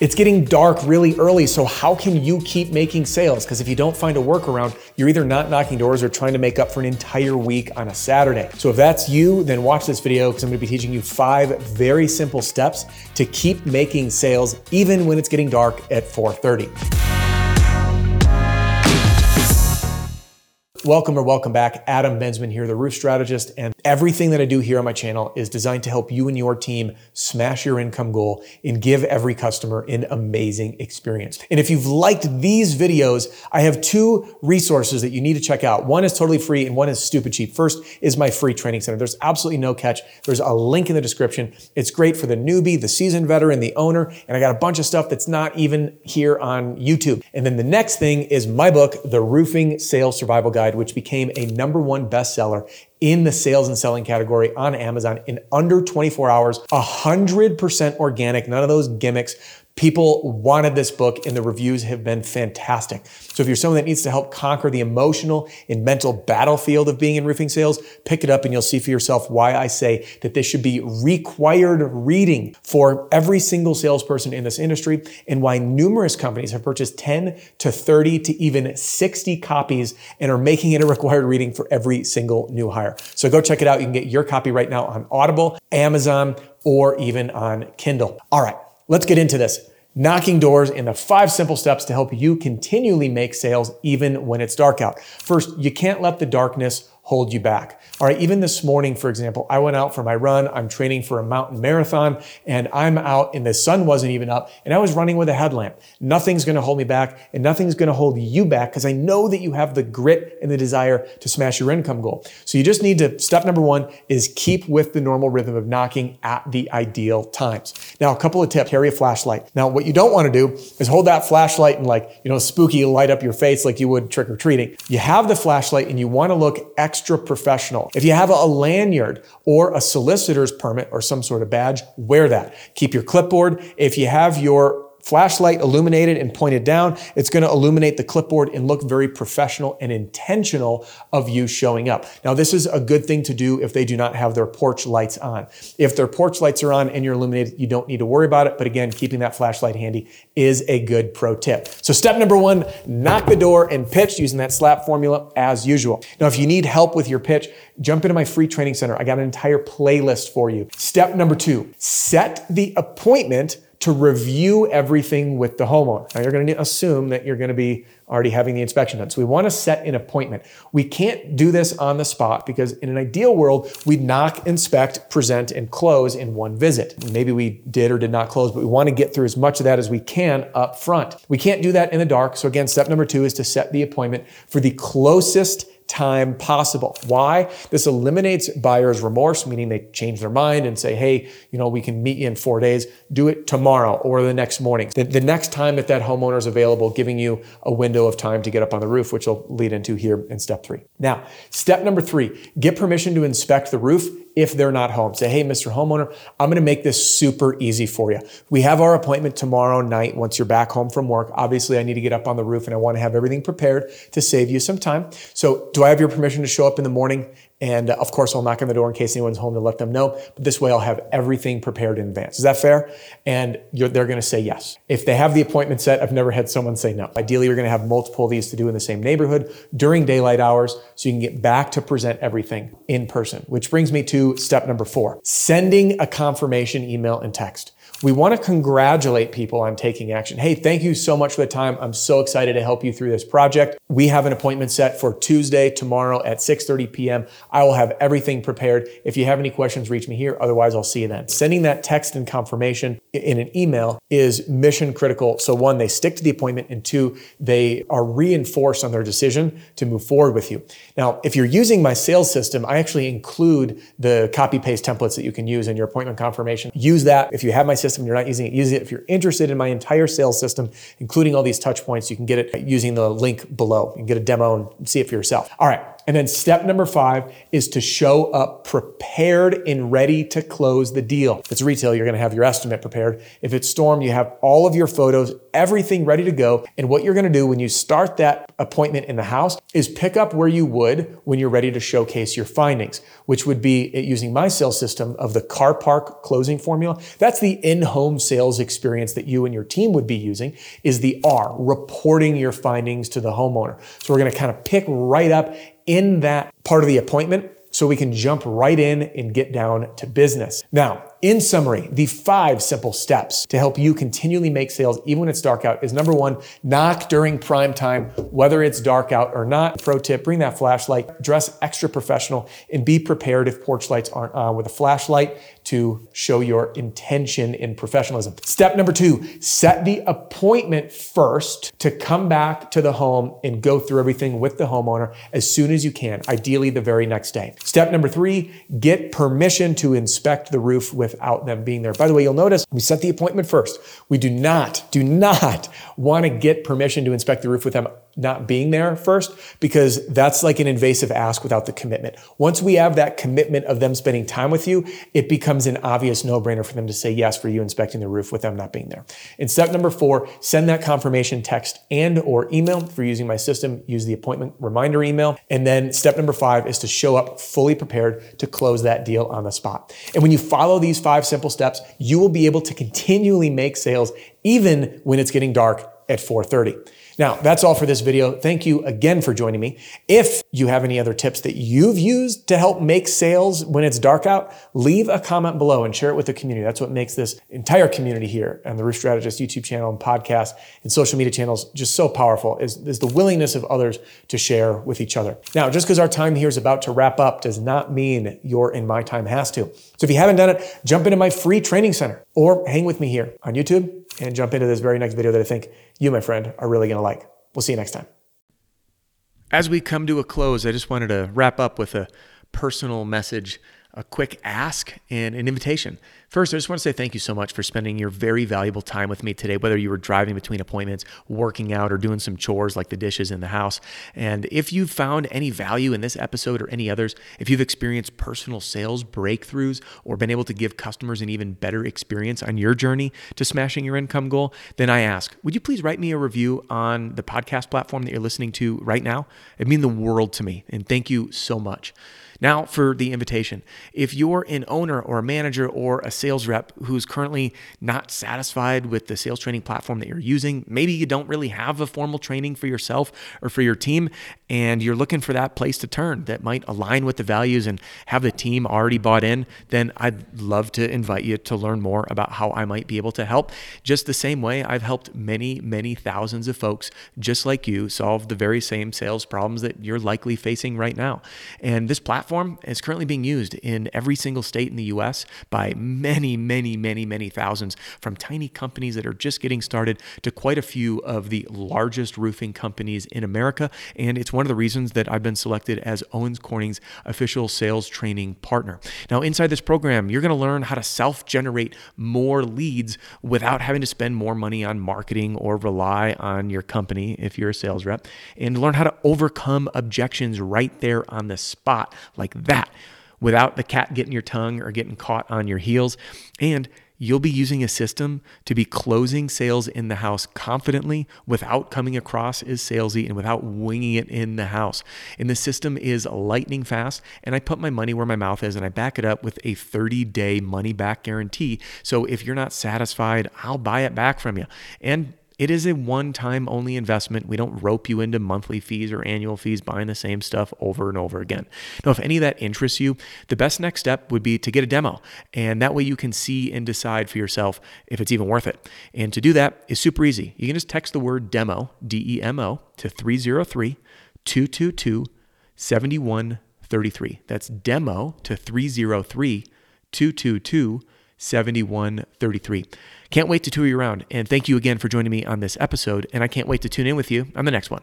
It's getting dark really early, so how can you keep making sales? Because if you don't find a workaround, you're either not knocking doors or trying to make up for an entire week on a Saturday. So if that's you, then watch this video because I'm gonna be teaching you five very simple steps to keep making sales even when it's getting dark at 4.30. Welcome or welcome back. Adam Bensman here, the roof strategist. And everything that I do here on my channel is designed to help you and your team smash your income goal and give every customer an amazing experience. And if you've liked these videos, I have two resources that you need to check out. One is totally free and one is stupid cheap. First is my free training center. There's absolutely no catch. There's a link in the description. It's great for the newbie, the seasoned veteran, the owner. And I got a bunch of stuff that's not even here on YouTube. And then the next thing is my book, The Roofing Sales Survival Guide Which became a number one bestseller in the sales and selling category on Amazon in under 24 hours, 100% organic, none of those gimmicks. People wanted this book and the reviews have been fantastic. So if you're someone that needs to help conquer the emotional and mental battlefield of being in roofing sales, pick it up and you'll see for yourself why I say that this should be required reading for every single salesperson in this industry and why numerous companies have purchased 10 to 30 to even 60 copies and are making it a required reading for every single new hire. So go check it out. You can get your copy right now on Audible, Amazon, or even on Kindle. All right. Let's get into this. Knocking doors and the five simple steps to help you continually make sales even when it's dark out. First, you can't let the darkness hold you back. All right, even this morning, for example, I went out for my run. I'm training for a mountain marathon and I'm out and the sun wasn't even up and I was running with a headlamp. Nothing's going to hold me back and nothing's going to hold you back because I know that you have the grit and the desire to smash your income goal. So you just need to, step number one is keep with the normal rhythm of knocking at the ideal times. Now, a couple of tips, carry a flashlight. Now, what you don't want to do is hold that flashlight and like, you know, spooky light up your face like you would trick or treating. You have the flashlight and you want to look extra professional. If you have a lanyard or a solicitor's permit or some sort of badge, wear that. Keep your clipboard. If you have your flashlight illuminated and pointed down, it's going to illuminate the clipboard and look very professional and intentional of you showing up. Now, this is a good thing to do if they do not have their porch lights on. If their porch lights are on and you're illuminated, you don't need to worry about it. But again, keeping that flashlight handy is a good pro tip. So step number one, knock the door and pitch using that slap formula as usual. Now, if you need help with your pitch, jump into my free training center. I got an entire playlist for you. Step number two, set the appointment to review everything with the homeowner. Now, you're going to assume that you're going to be already having the inspection done. So, we want to set an appointment. We can't do this on the spot because, in an ideal world, we'd knock, inspect, present, and close in one visit. Maybe we did or did not close, but we want to get through as much of that as we can up front. We can't do that in the dark. So, again, step number two is to set the appointment for the closest time possible. Why? This eliminates buyer's remorse, meaning they change their mind and say, hey, you know, we can meet you in four days. Do it tomorrow or the next morning. The, the next time that that homeowner is available, giving you a window of time to get up on the roof, which will lead into here in step three. Now, step number three, get permission to inspect the roof if they're not home. Say, hey, Mr. Homeowner, I'm going to make this super easy for you. We have our appointment tomorrow night once you're back home from work. Obviously, I need to get up on the roof and I want to have everything prepared to save you some time. So, do I have your permission to show up in the morning and uh, of course, I'll knock on the door in case anyone's home to let them know. But this way, I'll have everything prepared in advance. Is that fair? And they're going to say yes. If they have the appointment set, I've never had someone say no. Ideally, you're going to have multiple of these to do in the same neighborhood during daylight hours so you can get back to present everything in person. Which brings me to step number four sending a confirmation email and text. We want to congratulate people on taking action. Hey, thank you so much for the time. I'm so excited to help you through this project. We have an appointment set for Tuesday, tomorrow at 6:30 p.m. I will have everything prepared. If you have any questions, reach me here. Otherwise, I'll see you then. Sending that text and confirmation in an email is mission critical. So one, they stick to the appointment, and two, they are reinforced on their decision to move forward with you. Now, if you're using my sales system, I actually include the copy paste templates that you can use in your appointment confirmation. Use that. If you have my system, you're not using it, use it. If you're interested in my entire sales system, including all these touch points, you can get it using the link below. You can get a demo and see it for yourself. All right. And then step number five is to show up prepared and ready to close the deal. If it's retail, you're going to have your estimate prepared. If it's storm, you have all of your photos, everything ready to go. And what you're going to do when you start that appointment in the house is pick up where you would when you're ready to showcase your findings, which would be using my sales system of the car park closing formula. That's the in-home sales experience that you and your team would be using is the R, reporting your findings to the homeowner. So we're going to kind of pick right up in that part of the appointment so we can jump right in and get down to business. Now, in summary, the five simple steps to help you continually make sales even when it's dark out is number one, knock during prime time, whether it's dark out or not. Pro tip, bring that flashlight, dress extra professional, and be prepared if porch lights aren't on with a flashlight to show your intention in professionalism. Step number two, set the appointment first to come back to the home and go through everything with the homeowner as soon as you can, ideally the very next day. Step number three, get permission to inspect the roof without them being there. By the way, you'll notice we set the appointment first. We do not, do not want to get permission to inspect the roof with them not being there first because that's like an invasive ask without the commitment. Once we have that commitment of them spending time with you, it becomes an obvious no-brainer for them to say yes for you inspecting the roof with them not being there. In step number four, send that confirmation text and or email for using my system. Use the appointment reminder email. And then step number five is to show up fully prepared to close that deal on the spot. And when you follow these five simple steps, you will be able to continually make sales even when it's getting dark at 430. Now, that's all for this video. Thank you again for joining me. If you have any other tips that you've used to help make sales when it's dark out, leave a comment below and share it with the community. That's what makes this entire community here and the Roof Strategist YouTube channel and podcast and social media channels just so powerful is, is the willingness of others to share with each other. Now, just because our time here is about to wrap up does not mean your and my time has to. So if you haven't done it, jump into my free training center or hang with me here on YouTube and jump into this very next video that I think you, my friend, are really going to like. We'll see you next time. As we come to a close, I just wanted to wrap up with a personal message a quick ask and an invitation. First, I just want to say thank you so much for spending your very valuable time with me today, whether you were driving between appointments, working out, or doing some chores like the dishes in the house. And if you've found any value in this episode or any others, if you've experienced personal sales breakthroughs or been able to give customers an even better experience on your journey to smashing your income goal, then I ask, would you please write me a review on the podcast platform that you're listening to right now? It means the world to me. And thank you so much. Now, for the invitation. If you're an owner or a manager or a sales rep who's currently not satisfied with the sales training platform that you're using, maybe you don't really have a formal training for yourself or for your team, and you're looking for that place to turn that might align with the values and have the team already bought in, then I'd love to invite you to learn more about how I might be able to help. Just the same way I've helped many, many thousands of folks just like you solve the very same sales problems that you're likely facing right now. And this platform is currently being used in every single state in the US by many, many, many, many thousands, from tiny companies that are just getting started to quite a few of the largest roofing companies in America. And it's one of the reasons that I've been selected as Owens Corning's official sales training partner. Now, inside this program, you're going to learn how to self generate more leads without having to spend more money on marketing or rely on your company if you're a sales rep, and learn how to overcome objections right there on the spot like that without the cat getting your tongue or getting caught on your heels. And you'll be using a system to be closing sales in the house confidently without coming across as salesy and without winging it in the house. And the system is lightning fast. And I put my money where my mouth is and I back it up with a 30 day money back guarantee. So if you're not satisfied, I'll buy it back from you. And it is a one time only investment. We don't rope you into monthly fees or annual fees buying the same stuff over and over again. Now, if any of that interests you, the best next step would be to get a demo. And that way you can see and decide for yourself if it's even worth it. And to do that is super easy. You can just text the word demo, D E M O, to 303 222 7133. That's demo to 303 222 7133. Can't wait to tour you around. And thank you again for joining me on this episode. And I can't wait to tune in with you on the next one.